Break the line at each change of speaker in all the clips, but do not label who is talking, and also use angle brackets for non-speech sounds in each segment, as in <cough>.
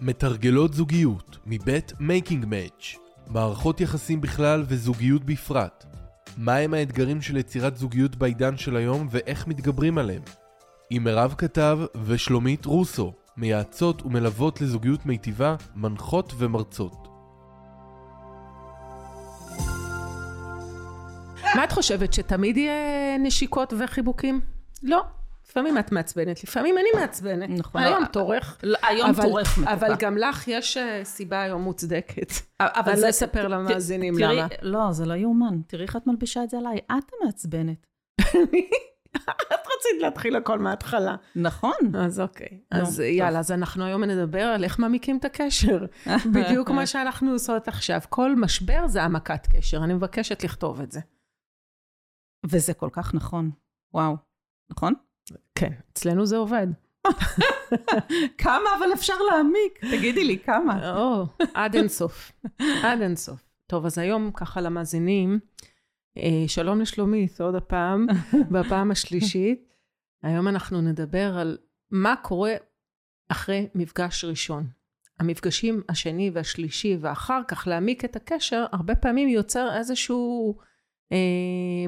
מתרגלות זוגיות מבית Making Match מערכות יחסים בכלל וזוגיות בפרט. מהם האתגרים של יצירת זוגיות בעידן של היום ואיך מתגברים עליהם? עם מירב כתב ושלומית רוסו, מייעצות ומלוות לזוגיות מיטיבה, מנחות ומרצות.
מה את חושבת, שתמיד יהיה נשיקות וחיבוקים? לא. לפעמים את מעצבנת, לפעמים אני מעצבנת.
נכון.
היום תורך.
היום תורך מתוקה.
אבל גם לך יש אה, סיבה היום מוצדקת.
אבל
אני לא אספר למאזינים למה.
לא, זה לא יאומן. תראי איך את מלבישה את זה עליי. את המעצבנת. <laughs>
את רצית להתחיל הכל מההתחלה.
נכון.
אז אוקיי. אז. יאללה, אז אנחנו היום נדבר על איך מעמיקים את הקשר. <laughs> בדיוק מה שאנחנו עושות עכשיו. כל משבר זה העמקת קשר. אני מבקשת לכתוב את זה.
וזה כל כך נכון. וואו. נכון?
כן, אצלנו זה עובד. <laughs>
כמה אבל אפשר להעמיק? תגידי לי, כמה? <laughs>
או, עד אינסוף. עד אינסוף. טוב, אז היום ככה למאזינים, אה, שלום לשלומית, עוד הפעם, <laughs> בפעם השלישית. היום אנחנו נדבר על מה קורה אחרי מפגש ראשון. המפגשים השני והשלישי, ואחר כך להעמיק את הקשר, הרבה פעמים יוצר איזשהו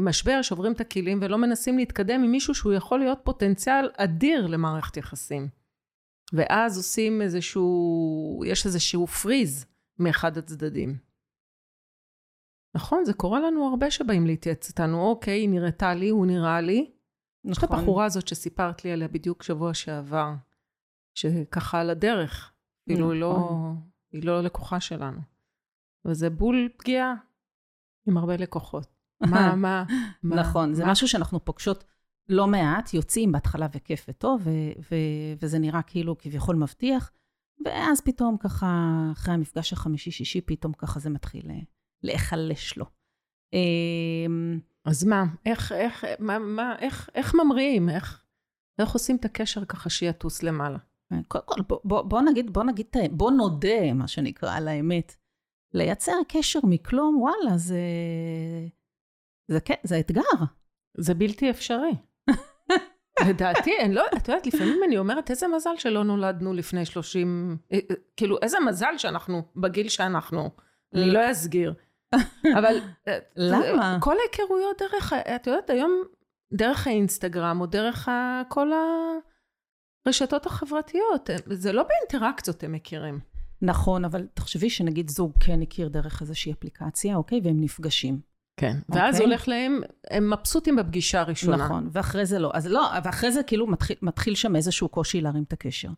משבר, שוברים את הכלים ולא מנסים להתקדם עם מישהו שהוא יכול להיות פוטנציאל אדיר למערכת יחסים. ואז עושים איזשהו, יש איזשהו פריז מאחד הצדדים. נכון, זה קורה לנו הרבה שבאים להתייעץ איתנו, אוקיי, היא נראתה לי, הוא נראה לי. יש את
נכון.
הבחורה הזאת שסיפרת לי עליה בדיוק שבוע שעבר, שככה על הדרך, כאילו לא,
נכון.
היא לא לקוחה שלנו. וזה בול פגיעה עם הרבה לקוחות. מה, <laughs> מה, מה?
נכון, זה
מה?
משהו שאנחנו פוגשות לא מעט, יוצאים בהתחלה וכיף וטוב, ו- ו- וזה נראה כאילו כביכול מבטיח, ואז פתאום ככה, אחרי המפגש החמישי-שישי, פתאום ככה זה מתחיל אה, להיחלש לו. אמ,
אז מה, איך, איך, מה, מה, איך, איך ממריאים, איך, איך עושים את הקשר ככה שיטוס למעלה?
קודם כל, בוא, בוא, בוא נגיד, בוא נגיד, בוא נודה, מה שנקרא, על האמת. לייצר קשר מכלום, וואלה, זה... זה, כן, זה אתגר.
זה בלתי אפשרי. <laughs> לדעתי, אני לא, את יודעת, לפעמים אני אומרת, איזה מזל שלא נולדנו לפני 30, אה, אה, כאילו, איזה מזל שאנחנו בגיל שאנחנו. אני לא אסגיר. <laughs> אבל... אה,
למה?
כל ההיכרויות דרך, את יודעת, היום, דרך האינסטגרם, או דרך ה, כל הרשתות החברתיות, זה לא באינטראקציות הם מכירים.
נכון, אבל תחשבי שנגיד זוג כן הכיר דרך איזושהי אפליקציה, אוקיי? והם נפגשים.
כן. ואז
אוקיי.
הולך להם, הם מבסוטים בפגישה הראשונה.
נכון, ואחרי זה לא. אז לא, ואחרי זה כאילו מתחיל, מתחיל שם איזשהו קושי להרים את הקשר.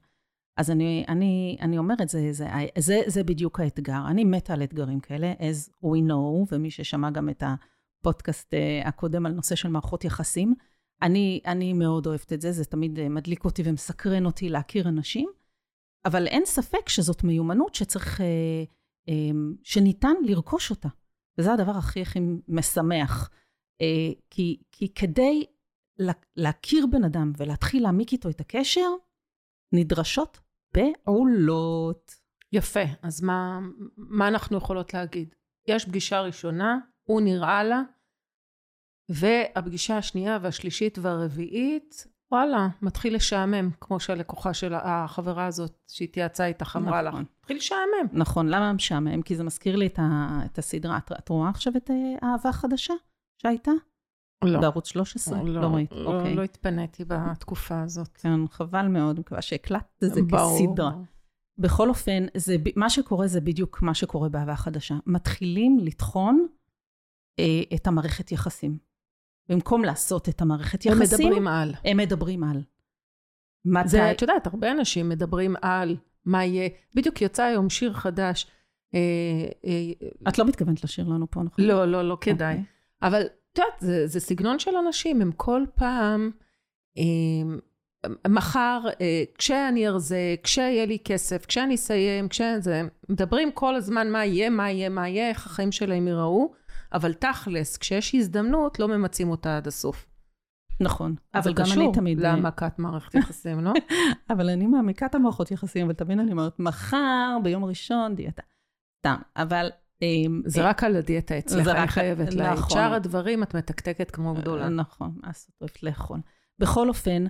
אז אני, אני, אני אומרת, זה, זה, זה, זה בדיוק האתגר. אני מתה על אתגרים כאלה, as we know, ומי ששמע גם את הפודקאסט אה, הקודם על נושא של מערכות יחסים, אני, אני מאוד אוהבת את זה, זה תמיד אה, מדליק אותי ומסקרן אותי להכיר אנשים, אבל אין ספק שזאת מיומנות שצריך, אה, שניתן לרכוש אותה. וזה הדבר הכי הכי משמח. אה, כי, כי כדי לה- להכיר בן אדם ולהתחיל להעמיק איתו את הקשר, נדרשות פעולות.
יפה, אז מה, מה אנחנו יכולות להגיד? יש פגישה ראשונה, הוא נראה לה, והפגישה השנייה והשלישית והרביעית, וואלה, מתחיל לשעמם, כמו שהלקוחה של החברה הזאת שהתייעצה איתך אמרה לך.
נכון.
מתחיל לשעמם.
נכון, למה משעמם? כי זה מזכיר לי את, ה, את הסדרה. את, את רואה עכשיו את אה, אהבה חדשה שהייתה?
לא.
בערוץ 13? לא, ראית,
לא,
אוקיי.
לא התפניתי בתקופה הזאת.
כן, חבל מאוד, מקווה שהקלטת את זה
ברור.
כסדרה. בכל אופן, זה, מה שקורה זה בדיוק מה שקורה באהבה חדשה. מתחילים לטחון אה, את המערכת יחסים. במקום לעשות את המערכת
הם
יחסים,
מדברים על.
הם מדברים על. מתי?
זה, את יודעת, הרבה אנשים מדברים על מה יהיה. בדיוק יצא היום שיר חדש. אה, אה,
את לא מתכוונת לשיר לנו פה, נכון?
לא, לא, לא כדאי.
אוקיי.
אבל את יודעת, זה, זה סגנון של אנשים, הם כל פעם, אה, מחר, אה, כשאני ארזה, כשיהיה לי כסף, כשאני אסיים, כשזה, מדברים כל הזמן מה יהיה, מה יהיה, מה יהיה, איך החיים שלהם ייראו, אבל תכלס, כשיש הזדמנות, לא ממצים אותה עד הסוף.
נכון.
אבל
גם
קשור
אני תמיד... אה,
להעמקת מערכת יחסים, לא? <laughs>
אבל אני מעמיקה את המערכות יחסים, אבל תמיד אני אומרת, מחר, ביום ראשון, דיאטה. סתם, אבל... אמ,
זה רק על הדיאטה אצלך,
זה
אני חייבת להגיד.
נכון.
שאר הדברים, את מתקתקת כמו גדולה.
נכון, אז את לאכול. בכל אופן,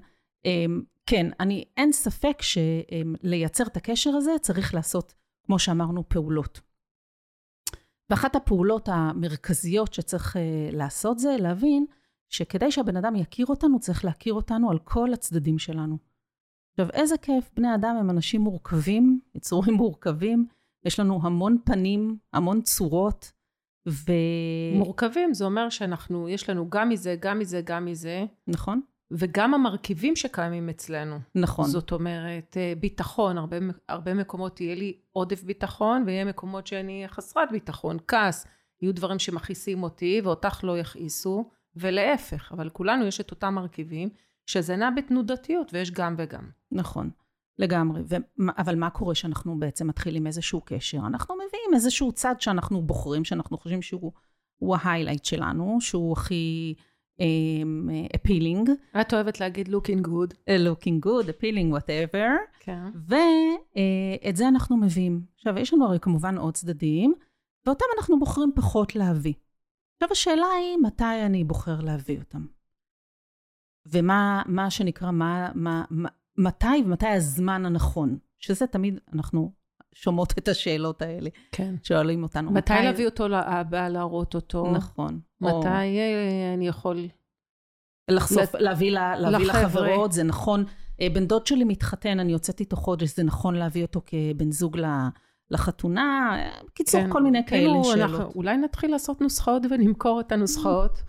אמ, כן, אני, אין ספק שלייצר את הקשר הזה צריך לעשות, כמו שאמרנו, פעולות. ואחת הפעולות המרכזיות שצריך uh, לעשות זה להבין שכדי שהבן אדם יכיר אותנו, צריך להכיר אותנו על כל הצדדים שלנו. עכשיו, איזה כיף, בני אדם הם אנשים מורכבים, יצורים מורכבים, יש לנו המון פנים, המון צורות, ו...
מורכבים, זה אומר שאנחנו, יש לנו גם מזה, גם מזה, גם מזה.
נכון.
וגם המרכיבים שקיימים אצלנו.
נכון.
זאת אומרת, אה, ביטחון, הרבה, הרבה מקומות יהיה לי עודף ביטחון, ויהיה מקומות שאני חסרת ביטחון, כעס, יהיו דברים שמכעיסים אותי, ואותך לא יכעיסו, ולהפך, אבל כולנו יש את אותם מרכיבים, שזה נע בתנודתיות, ויש גם וגם.
נכון, לגמרי. ו... אבל מה קורה שאנחנו בעצם מתחילים איזשהו קשר? אנחנו מביאים איזשהו צד שאנחנו בוחרים, שאנחנו חושבים שהוא ההיילייט שלנו, שהוא הכי... אפילינג.
Um, את אוהבת להגיד looking good.
looking good, appealing, whatever.
כן.
ואת uh, זה אנחנו מביאים. עכשיו, יש לנו הרי כמובן עוד צדדים, ואותם אנחנו בוחרים פחות להביא. עכשיו, השאלה היא, מתי אני בוחר להביא אותם? ומה מה שנקרא, מה, מה, מה, מתי ומתי הזמן הנכון? שזה תמיד, אנחנו שומעות את השאלות האלה.
כן.
שואלים אותנו.
מתי, מתי להביא אותו לאבא, להראות אותו?
נכון.
מתי או... אה, אני יכול...
לחשוף, לת... להביא, לה, להביא לחברות, זה נכון. אה, בן דוד שלי מתחתן, אני יוצאת איתו חודש, זה נכון להביא אותו כבן זוג לחתונה. בקיצור, כן. כל מיני כאלה שאלות. אנחנו,
אולי נתחיל לעשות נוסחאות ונמכור את הנוסחאות.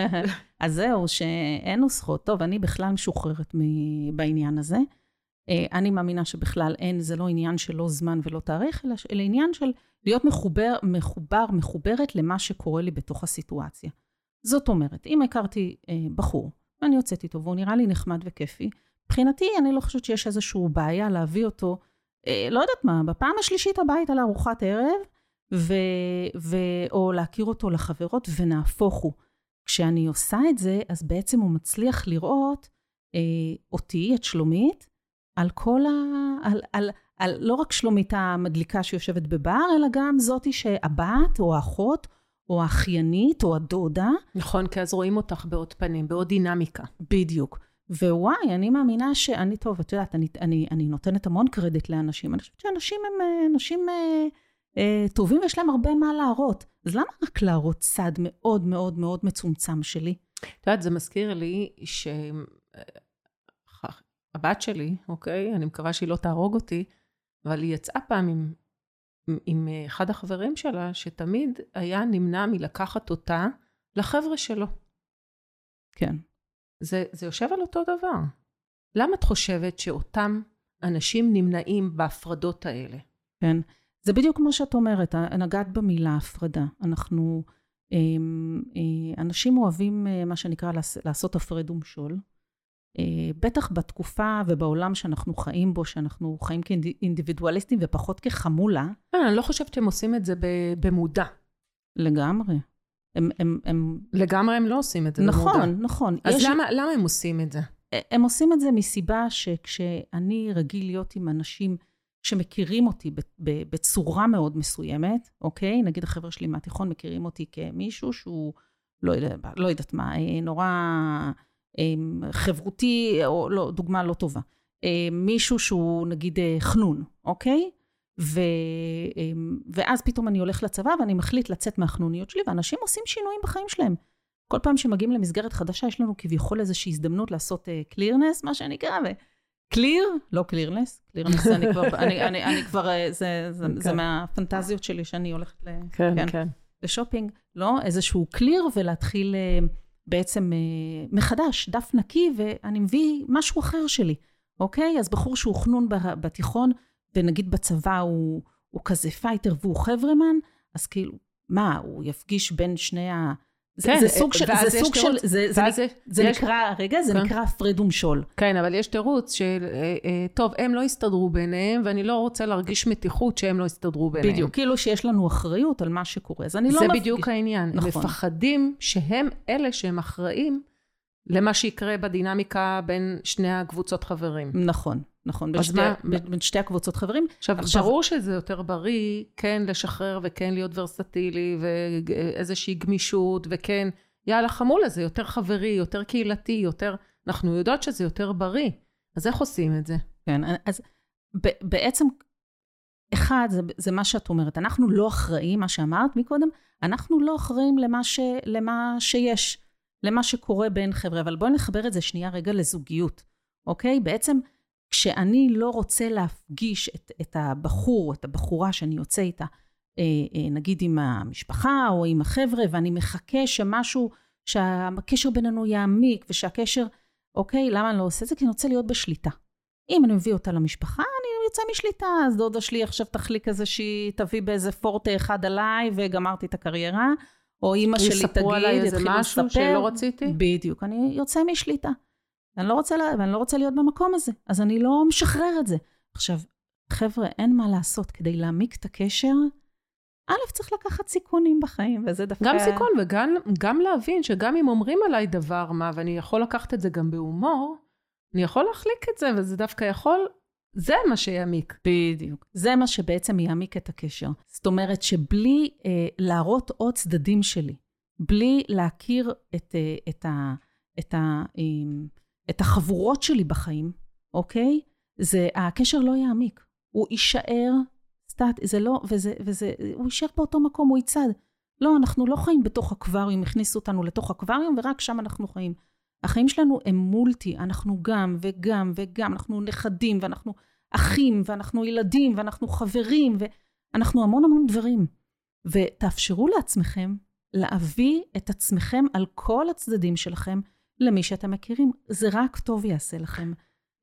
<laughs>
אז זהו, שאין נוסחאות. טוב, אני בכלל משוחררת בעניין הזה. אה, אני מאמינה שבכלל אין, זה לא עניין של לא זמן ולא תאריך, אלא, אלא עניין של להיות מחובר, מחובר, מחוברת למה שקורה לי בתוך הסיטואציה. זאת אומרת, אם הכרתי אה, בחור, ואני יוצאת איתו, והוא נראה לי נחמד וכיפי, מבחינתי אני לא חושבת שיש איזושהי בעיה להביא אותו, אה, לא יודעת מה, בפעם השלישית הביתה לארוחת ערב, ו, ו, או להכיר אותו לחברות, ונהפוך הוא. כשאני עושה את זה, אז בעצם הוא מצליח לראות אה, אותי, את שלומית, על כל ה... על, על, על לא רק שלומית המדליקה שיושבת בבר, אלא גם זאתי שהבת או האחות או האחיינית או הדודה.
נכון, כי אז רואים אותך בעוד פנים, בעוד דינמיקה.
בדיוק. ווואי, אני מאמינה שאני, טוב, את יודעת, אני, אני, אני נותנת המון קרדיט לאנשים. אני חושבת שאנשים הם אה, אנשים אה, אה, טובים ויש להם הרבה מה להראות. אז למה רק להראות צד מאוד מאוד מאוד מצומצם שלי?
את יודעת, זה מזכיר לי ש... הבת שלי, אוקיי? אני מקווה שהיא לא תהרוג אותי, אבל היא יצאה פעם עם, עם אחד החברים שלה, שתמיד היה נמנע מלקחת אותה לחבר'ה שלו.
כן.
זה, זה יושב על אותו דבר. למה את חושבת שאותם אנשים נמנעים בהפרדות האלה?
כן. זה בדיוק כמו שאת אומרת, נגעת במילה הפרדה. אנחנו, אה, אנשים אוהבים אה, מה שנקרא לעשות הפרד ומשול. אה, בטח בתקופה ובעולם שאנחנו חיים בו, שאנחנו חיים כאינדיבידואליסטים ופחות כחמולה.
אה, אני לא חושבת שהם עושים את זה במודע.
לגמרי. הם, הם, הם...
לגמרי הם לא עושים את זה
נכון,
במודע.
נכון, נכון.
אז יש... למה, למה הם עושים את זה?
הם עושים את זה מסיבה שכשאני רגיל להיות עם אנשים שמכירים אותי בצורה מאוד מסוימת, אוקיי? נגיד החבר'ה שלי מהתיכון מכירים אותי כמישהו שהוא, לא, יודע, לא יודעת מה, אה, נורא... אמ, חברותי, או לא, דוגמה לא טובה. אמ, מישהו שהוא נגיד אה, חנון, אוקיי? ו, אמ, ואז פתאום אני הולך לצבא ואני מחליט לצאת מהחנוניות שלי, ואנשים עושים שינויים בחיים שלהם. כל פעם שמגיעים למסגרת חדשה, יש לנו כביכול איזושהי הזדמנות לעשות clearance, אה, מה שנקרא, ו clear, לא clearance, clearance אני כבר, <laughs> אני, אני, אני כבר, אה, זה, זה, okay. זה כן. מהפנטזיות שלי שאני הולכת ל,
כן, כן, כן.
לשופינג, לא? איזשהו clear ולהתחיל... אה, בעצם אה, מחדש, דף נקי, ואני מביא משהו אחר שלי, אוקיי? אז בחור שהוא חנון בתיכון, ונגיד בצבא הוא, הוא כזה פייטר והוא חברמן, אז כאילו, מה, הוא יפגיש בין שני ה... כן, זה סוג של, זה סוג של, זה, זה, זה, זה יש, נקרא, רגע, זה כן. נקרא הפרד ומשול.
כן, אבל יש תירוץ של, אה, אה, טוב, הם לא הסתדרו ביניהם, ואני לא רוצה להרגיש מתיחות שהם לא הסתדרו ביניהם.
בדיוק, כאילו שיש לנו אחריות על מה שקורה, אז אני לא...
זה מפגיש. בדיוק העניין. נכון. מפחדים שהם אלה שהם אחראים למה שיקרה בדינמיקה בין שני הקבוצות חברים.
נכון. נכון, בין שתי, מה, בין שתי הקבוצות חברים.
עכשיו, עכשיו, ברור שזה יותר בריא, כן לשחרר וכן להיות ורסטילי ואיזושהי גמישות, וכן, יאללה חמולה, זה יותר חברי, יותר קהילתי, יותר... אנחנו יודעות שזה יותר בריא, אז איך עושים את זה?
כן, אז ב- בעצם, אחד, זה, זה מה שאת אומרת, אנחנו לא אחראים, מה שאמרת מקודם, אנחנו לא אחראים למה, ש, למה שיש, למה שקורה בין חבר'ה, אבל בואי נחבר את זה שנייה רגע לזוגיות, אוקיי? בעצם, כשאני לא רוצה להפגיש את, את הבחור, את הבחורה שאני יוצא איתה, אה, אה, נגיד עם המשפחה או עם החבר'ה, ואני מחכה שמשהו, שהקשר בינינו יעמיק ושהקשר, אוקיי, למה אני לא עושה את זה? כי אני רוצה להיות בשליטה. אם אני מביא אותה למשפחה, אני יוצא משליטה, אז דודה שלי עכשיו תחליק איזה שהיא תביא באיזה פורטה אחד עליי וגמרתי את הקריירה, או אימא שלי תגיד,
יספרו עליי איזה משהו שלא רציתי?
בדיוק, אני יוצא משליטה. ואני לא רוצה, ואני לא רוצה להיות במקום הזה, אז אני לא משחרר את זה. עכשיו, חבר'ה, אין מה לעשות כדי להעמיק את הקשר. א', צריך לקחת סיכונים בחיים, וזה דווקא...
גם סיכון, וגם גם להבין שגם אם אומרים עליי דבר מה, ואני יכול לקחת את זה גם בהומור, אני יכול להחליק את זה, וזה דווקא יכול... זה מה שיעמיק.
בדיוק. זה מה שבעצם יעמיק את הקשר. זאת אומרת שבלי אה, להראות עוד צדדים שלי, בלי להכיר את, אה, את, ה, את, ה, אה, את החבורות שלי בחיים, אוקיי? זה, הקשר לא יעמיק. הוא יישאר סטט, זה לא, וזה, וזה, הוא יישאר באותו מקום, הוא יצעד. לא, אנחנו לא חיים בתוך אקווריום, הכניסו אותנו לתוך אקווריום, ורק שם אנחנו חיים. החיים שלנו הם מולטי, אנחנו גם וגם וגם, אנחנו נכדים, ואנחנו אחים, ואנחנו ילדים, ואנחנו חברים, ואנחנו המון המון דברים. ותאפשרו לעצמכם להביא את עצמכם על כל הצדדים שלכם למי שאתם מכירים. זה רק טוב יעשה לכם.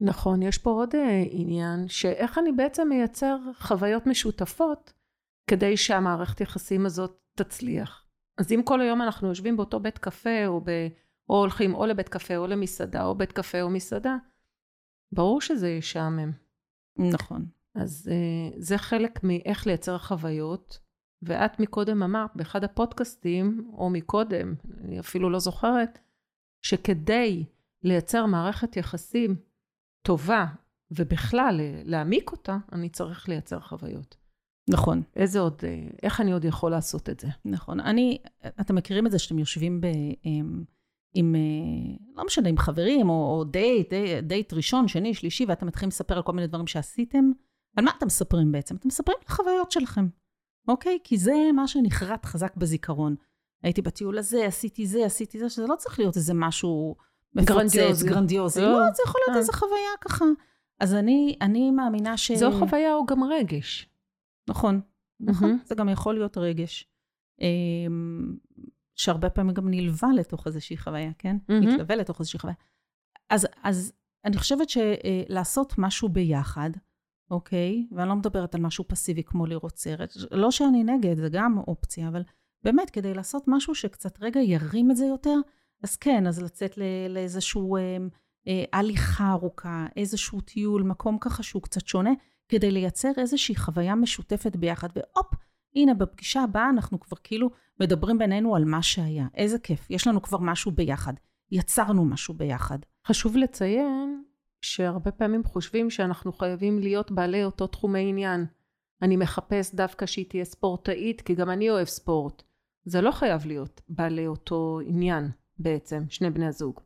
נכון, יש פה עוד uh, עניין, שאיך אני בעצם מייצר חוויות משותפות כדי שהמערכת יחסים הזאת תצליח. אז אם כל היום אנחנו יושבים באותו בית קפה, או, ב, או הולכים או לבית קפה או למסעדה, או בית קפה או מסעדה, ברור שזה ישעמם.
נכון.
אז uh, זה חלק מאיך לייצר חוויות, ואת מקודם אמרת באחד הפודקאסטים, או מקודם, אני אפילו לא זוכרת, שכדי לייצר מערכת יחסים טובה, ובכלל להעמיק אותה, אני צריך לייצר חוויות.
נכון.
איזה עוד, איך אני עוד יכול לעשות את זה?
נכון. אני, אתם מכירים את זה שאתם יושבים ב, עם, עם, לא משנה, עם חברים, או, או דייט, דייט, דייט ראשון, שני, שלישי, ואתם מתחילים לספר על כל מיני דברים שעשיתם. על מה אתם מספרים בעצם? אתם מספרים על החוויות שלכם, אוקיי? כי זה מה שנחרט חזק בזיכרון. הייתי בטיול הזה, עשיתי זה, עשיתי זה, שזה לא צריך להיות איזה משהו מפוצץ, גרנדיוזי. לא, זה יכול להיות אה. איזה חוויה ככה. אז אני, אני מאמינה ש...
זו חוויה או גם רגש.
נכון, נכון. זה גם יכול להיות רגש. שהרבה פעמים גם נלווה לתוך איזושהי חוויה, כן? מתלווה לתוך איזושהי חוויה. אז, אז אני חושבת שלעשות משהו ביחד, אוקיי? ואני לא מדברת על משהו פסיבי כמו לראות סרט, לא שאני נגד, זה גם אופציה, אבל באמת, כדי לעשות משהו שקצת רגע ירים את זה יותר, אז כן, אז לצאת לאיזשהו אה, אה, הליכה ארוכה, איזשהו טיול, מקום ככה שהוא קצת שונה, כדי לייצר איזושהי חוויה משותפת ביחד, והופ, הנה בפגישה הבאה אנחנו כבר כאילו מדברים בינינו על מה שהיה. איזה כיף, יש לנו כבר משהו ביחד, יצרנו משהו ביחד.
חשוב לציין שהרבה פעמים חושבים שאנחנו חייבים להיות בעלי אותו תחומי עניין. אני מחפש דווקא שהיא תהיה ספורטאית, כי גם אני אוהב ספורט. זה לא חייב להיות בעלי אותו עניין. בעצם, שני בני הזוג.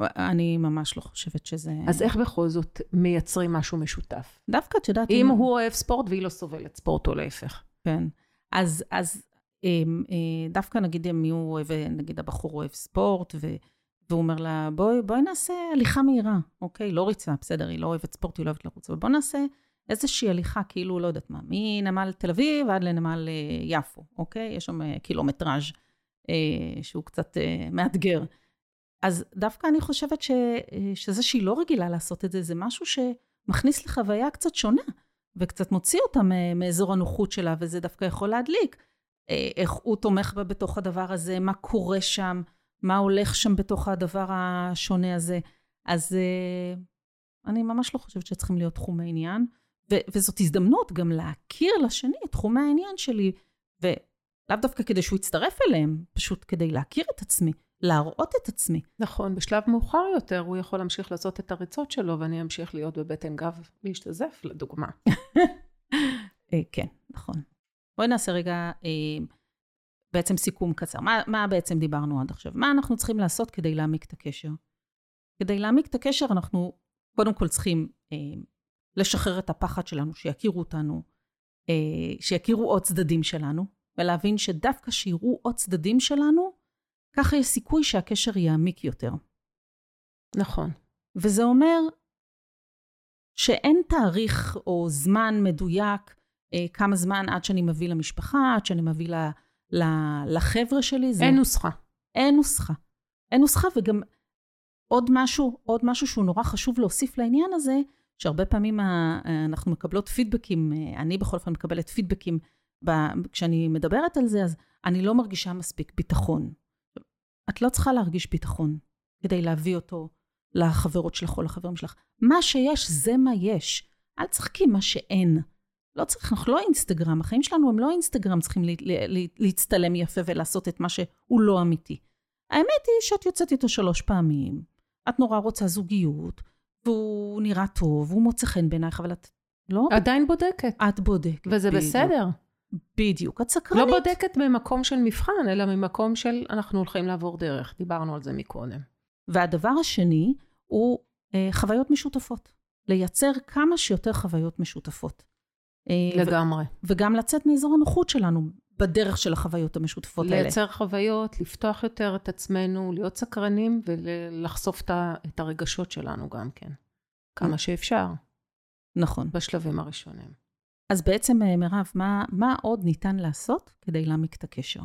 אני ממש לא חושבת שזה...
אז איך בכל זאת מייצרים משהו משותף?
דווקא את יודעת...
אם הוא אוהב ספורט והיא לא סובלת ספורט, או להפך.
כן. אז, אז אמ, אה, דווקא נגיד אם הוא אוהב, נגיד הבחור אוהב ספורט, ו, והוא אומר לה, בואי, בואי נעשה הליכה מהירה, אוקיי? לא ריצה, בסדר, היא לא אוהבת ספורט, היא לא אוהבת לרוץ, אבל בואי נעשה איזושהי הליכה, כאילו, לא יודעת מה, מנמל תל אביב עד לנמל אה, יפו, אוקיי? יש שם אה, קילומטראז'. אה, שהוא קצת אה, מאתגר. אז דווקא אני חושבת ש, שזה שהיא לא רגילה לעשות את זה, זה משהו שמכניס לחוויה קצת שונה, וקצת מוציא אותה מאזור הנוחות שלה, וזה דווקא יכול להדליק. איך הוא תומך בה בתוך הדבר הזה, מה קורה שם, מה הולך שם בתוך הדבר השונה הזה. אז אני ממש לא חושבת שצריכים להיות תחומי עניין, ו- וזאת הזדמנות גם להכיר לשני את תחומי העניין שלי, ו- לאו דווקא כדי שהוא יצטרף אליהם, פשוט כדי להכיר את עצמי, להראות את עצמי.
נכון, בשלב מאוחר יותר הוא יכול להמשיך לעשות את הריצות שלו, ואני אמשיך להיות בבטן גב להשתזף, לדוגמה.
אה, כן, נכון. בואי נעשה רגע אה, בעצם סיכום קצר. מה, מה בעצם דיברנו עד עכשיו? מה אנחנו צריכים לעשות כדי להעמיק את הקשר? כדי להעמיק את הקשר אנחנו קודם כל צריכים אה, לשחרר את הפחד שלנו, שיכירו אותנו, אה, שיכירו עוד צדדים שלנו, ולהבין שדווקא שיראו עוד צדדים שלנו, ככה יש סיכוי שהקשר יעמיק יותר.
נכון.
וזה אומר שאין תאריך או זמן מדויק, אה, כמה זמן עד שאני מביא למשפחה, עד שאני מביא ל, ל, לחבר'ה שלי. זה...
אין נוסחה.
אין נוסחה. אין נוסחה, וגם עוד משהו, עוד משהו שהוא נורא חשוב להוסיף לעניין הזה, שהרבה פעמים אנחנו מקבלות פידבקים, אני בכל אופן מקבלת פידבקים, כשאני מדברת על זה, אז אני לא מרגישה מספיק ביטחון. את לא צריכה להרגיש ביטחון כדי להביא אותו לחברות שלך או לחברים שלך. מה שיש, זה מה יש. אל תשחקי מה שאין. לא צריך, אנחנו לא אינסטגרם, החיים שלנו הם לא אינסטגרם, צריכים לה, לה, להצטלם יפה ולעשות את מה שהוא לא אמיתי. האמת היא שאת יוצאת איתו שלוש פעמים, את נורא רוצה זוגיות, והוא נראה טוב, הוא מוצא חן בעינייך, אבל את לא...
עדיין בודקת.
את בודקת.
וזה בדיוק. בסדר.
בדיוק, את סקרנית.
לא בודקת ממקום של מבחן, אלא ממקום של אנחנו הולכים לעבור דרך. דיברנו על זה מקודם.
והדבר השני הוא אה, חוויות משותפות. לייצר כמה שיותר חוויות משותפות.
אה, לגמרי.
ו- וגם לצאת מאזור הנוחות שלנו בדרך של החוויות המשותפות
לייצר
האלה.
לייצר חוויות, לפתוח יותר את עצמנו, להיות סקרנים ולחשוף את הרגשות שלנו גם כן. כמה שאפשר.
נכון.
בשלבים הראשונים.
אז בעצם, אה, מירב, מה, מה עוד ניתן לעשות כדי להעמיק את הקשר?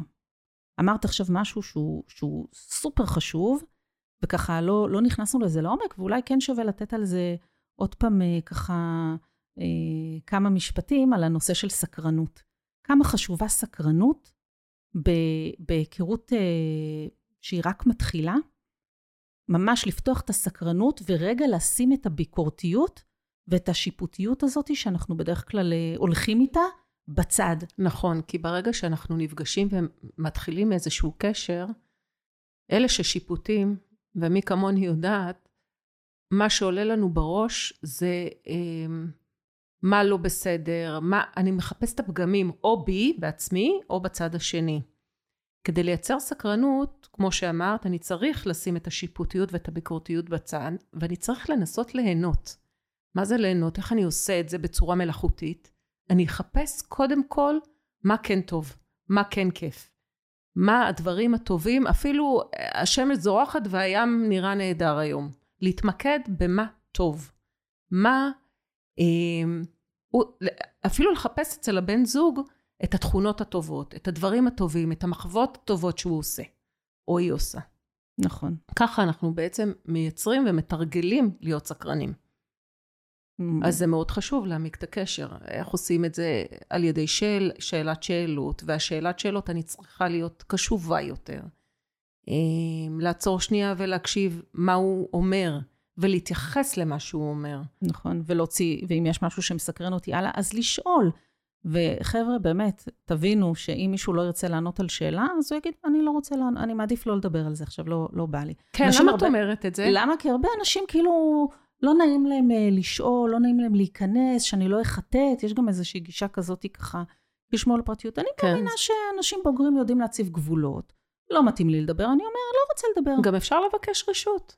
אמרת עכשיו משהו שהוא, שהוא סופר חשוב, וככה לא, לא נכנסנו לזה לעומק, ואולי כן שווה לתת על זה עוד פעם אה, ככה אה, כמה משפטים על הנושא של סקרנות. כמה חשובה סקרנות בהיכרות אה, שהיא רק מתחילה, ממש לפתוח את הסקרנות ורגע לשים את הביקורתיות ואת השיפוטיות הזאת שאנחנו בדרך כלל אה, הולכים איתה בצד.
נכון, כי ברגע שאנחנו נפגשים ומתחילים איזשהו קשר, אלה ששיפוטים, ומי כמוני יודעת, מה שעולה לנו בראש זה אה, מה לא בסדר, מה, אני מחפש את הפגמים או בי בעצמי או בצד השני. כדי לייצר סקרנות, כמו שאמרת, אני צריך לשים את השיפוטיות ואת הביקורתיות בצד, ואני צריך לנסות ליהנות. מה זה ליהנות? איך אני עושה את זה בצורה מלאכותית? אני אחפש קודם כל מה כן טוב, מה כן כיף. מה הדברים הטובים, אפילו השמש זורחת והים נראה נהדר היום. להתמקד במה טוב. מה אמ, אפילו לחפש אצל הבן זוג את התכונות הטובות, את הדברים הטובים, את המחוות הטובות שהוא עושה, או היא עושה.
נכון.
ככה אנחנו בעצם מייצרים ומתרגלים להיות סקרנים. Mm. אז זה מאוד חשוב להעמיק את הקשר. איך עושים את זה? על ידי שאל, שאלת שאלות, והשאלת שאלות אני צריכה להיות קשובה יותר. אמ, לעצור שנייה ולהקשיב מה הוא אומר. ולהתייחס למה שהוא אומר.
נכון, ולהוציא, ואם יש משהו שמסקרן אותי הלאה, אז לשאול. וחבר'ה, באמת, תבינו שאם מישהו לא ירצה לענות על שאלה, אז הוא יגיד, אני לא רוצה לענות, אני מעדיף לא לדבר על זה עכשיו, לא, לא בא לי.
כן, למה הרבה, את אומרת את זה?
למה? כי הרבה אנשים כאילו, לא נעים להם uh, לשאול, לא נעים להם להיכנס, שאני לא אחטט, יש גם איזושהי גישה כזאת ככה, לשמור על פרטיות. אני כן. מאמינה שאנשים בוגרים יודעים להציב גבולות. לא מתאים לי לדבר, אני אומר, לא רוצה לדבר.
גם אפשר לבקש רשות.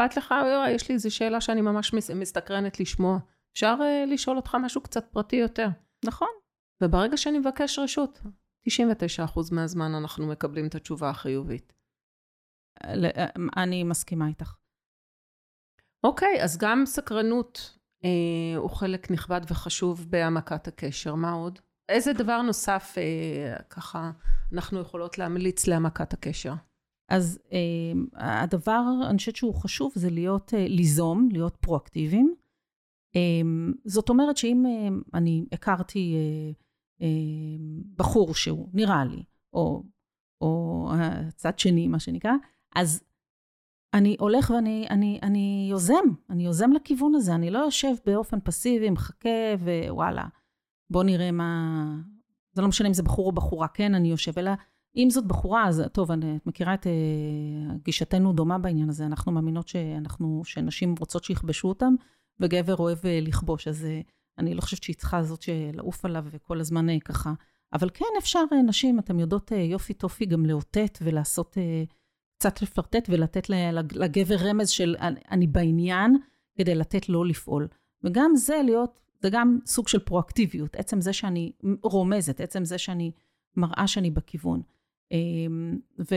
אכפת לך, יש לי איזו שאלה שאני ממש מסתקרנת לשמוע. אפשר uh, לשאול אותך משהו קצת פרטי יותר.
נכון.
וברגע שאני מבקש רשות, 99% מהזמן אנחנו מקבלים את התשובה החיובית.
אה, אני מסכימה איתך.
אוקיי, אז גם סקרנות אה, הוא חלק נכבד וחשוב בהעמקת הקשר. מה עוד? איזה דבר נוסף אה, ככה אנחנו יכולות להמליץ להעמקת הקשר?
אז אה, הדבר, אני חושבת שהוא חשוב, זה להיות, אה, ליזום, להיות פרואקטיביים. אה, זאת אומרת שאם אה, אני הכרתי אה, אה, בחור שהוא נראה לי, או, או הצד שני, מה שנקרא, אז אני הולך ואני אני, אני יוזם, אני יוזם לכיוון הזה, אני לא יושב באופן פסיבי, מחכה ווואלה, בוא נראה מה... זה לא משנה אם זה בחור או בחורה, כן, אני יושב, אלא אם זאת בחורה, אז טוב, אני, את מכירה את uh, גישתנו דומה בעניין הזה, אנחנו מאמינות שאנחנו, שנשים רוצות שיכבשו אותם, וגבר אוהב uh, לכבוש, אז uh, אני לא חושבת שהיא צריכה זאת שלעוף עליו וכל הזמן ככה. אבל כן אפשר, נשים, אתן יודעות יופי טופי גם לאותת ולעשות, קצת לפרטט ולתת לגבר רמז של אני בעניין, כדי לתת לו לפעול. וגם זה להיות, זה גם סוג של פרואקטיביות, עצם זה שאני רומזת, עצם זה שאני מראה שאני בכיוון. אמ, ו,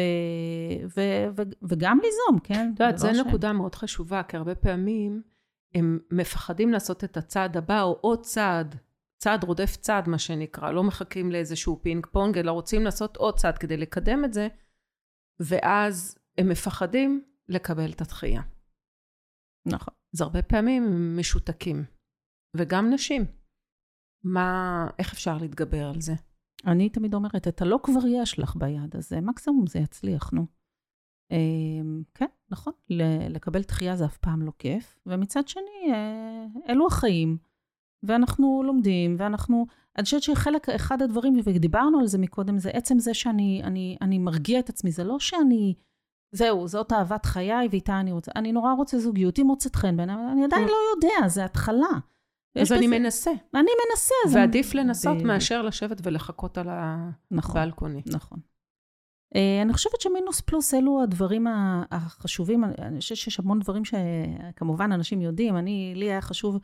ו, ו, וגם ליזום, כן?
את יודעת, זו נקודה מאוד חשובה, כי הרבה פעמים הם מפחדים לעשות את הצעד הבא, או עוד צעד, צעד רודף צעד, מה שנקרא, לא מחכים לאיזשהו פינג פונג, אלא רוצים לעשות עוד צעד כדי לקדם את זה, ואז הם מפחדים לקבל את התחייה.
נכון.
אז הרבה פעמים הם משותקים. וגם נשים. מה, איך אפשר להתגבר על זה?
אני תמיד אומרת, את הלא כבר יש לך ביד, אז מקסימום זה יצליח, נו. אמ, כן, נכון, לקבל דחייה זה אף פעם לא כיף, ומצד שני, אה, אלו החיים, ואנחנו לומדים, ואנחנו... אני חושבת שחלק, אחד הדברים, ודיברנו על זה מקודם, זה עצם זה שאני אני, אני מרגיע את עצמי, זה לא שאני... זהו, זאת אהבת חיי ואיתה אני רוצה. אני נורא רוצה זוגיות, היא מוצאת חן בעיניי, אני עדיין כן. לא יודע, זה התחלה.
אז אני בזה... מנסה.
אני מנסה.
ועדיף אני... לנסות ב... מאשר לשבת ולחכות על הבלקוני.
נכון. נכון. Uh, אני חושבת שמינוס פלוס אלו הדברים החשובים. אני חושבת שיש המון דברים שכמובן אנשים יודעים. אני, לי היה חשוב,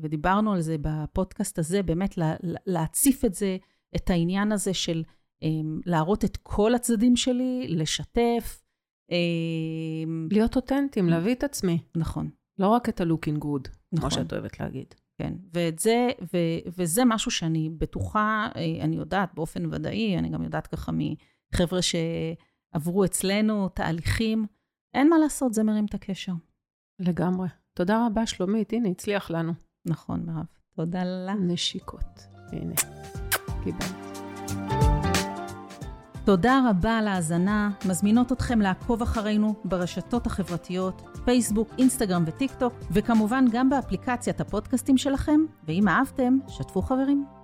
ודיברנו על זה בפודקאסט הזה, באמת לה, להציף את זה, את העניין הזה של um, להראות את כל הצדדים שלי, לשתף.
Uh, להיות אותנטיים, להביא את עצמי.
נכון.
לא רק את ה-looking good, נכון. כמו שאת אוהבת להגיד.
כן, ואת זה, ו, וזה משהו שאני בטוחה, אה, אני יודעת באופן ודאי, אני גם יודעת ככה מחבר'ה שעברו אצלנו תהליכים, אין מה לעשות, זה מרים את הקשר.
לגמרי. תודה רבה, שלומית. הנה, הצליח לנו.
נכון, מירב. תודה לה.
נשיקות. הנה, קיבלת.
תודה רבה על ההאזנה, מזמינות אתכם לעקוב אחרינו ברשתות החברתיות, פייסבוק, אינסטגרם וטיק טוק, וכמובן גם באפליקציית הפודקאסטים שלכם, ואם אהבתם, שתפו חברים.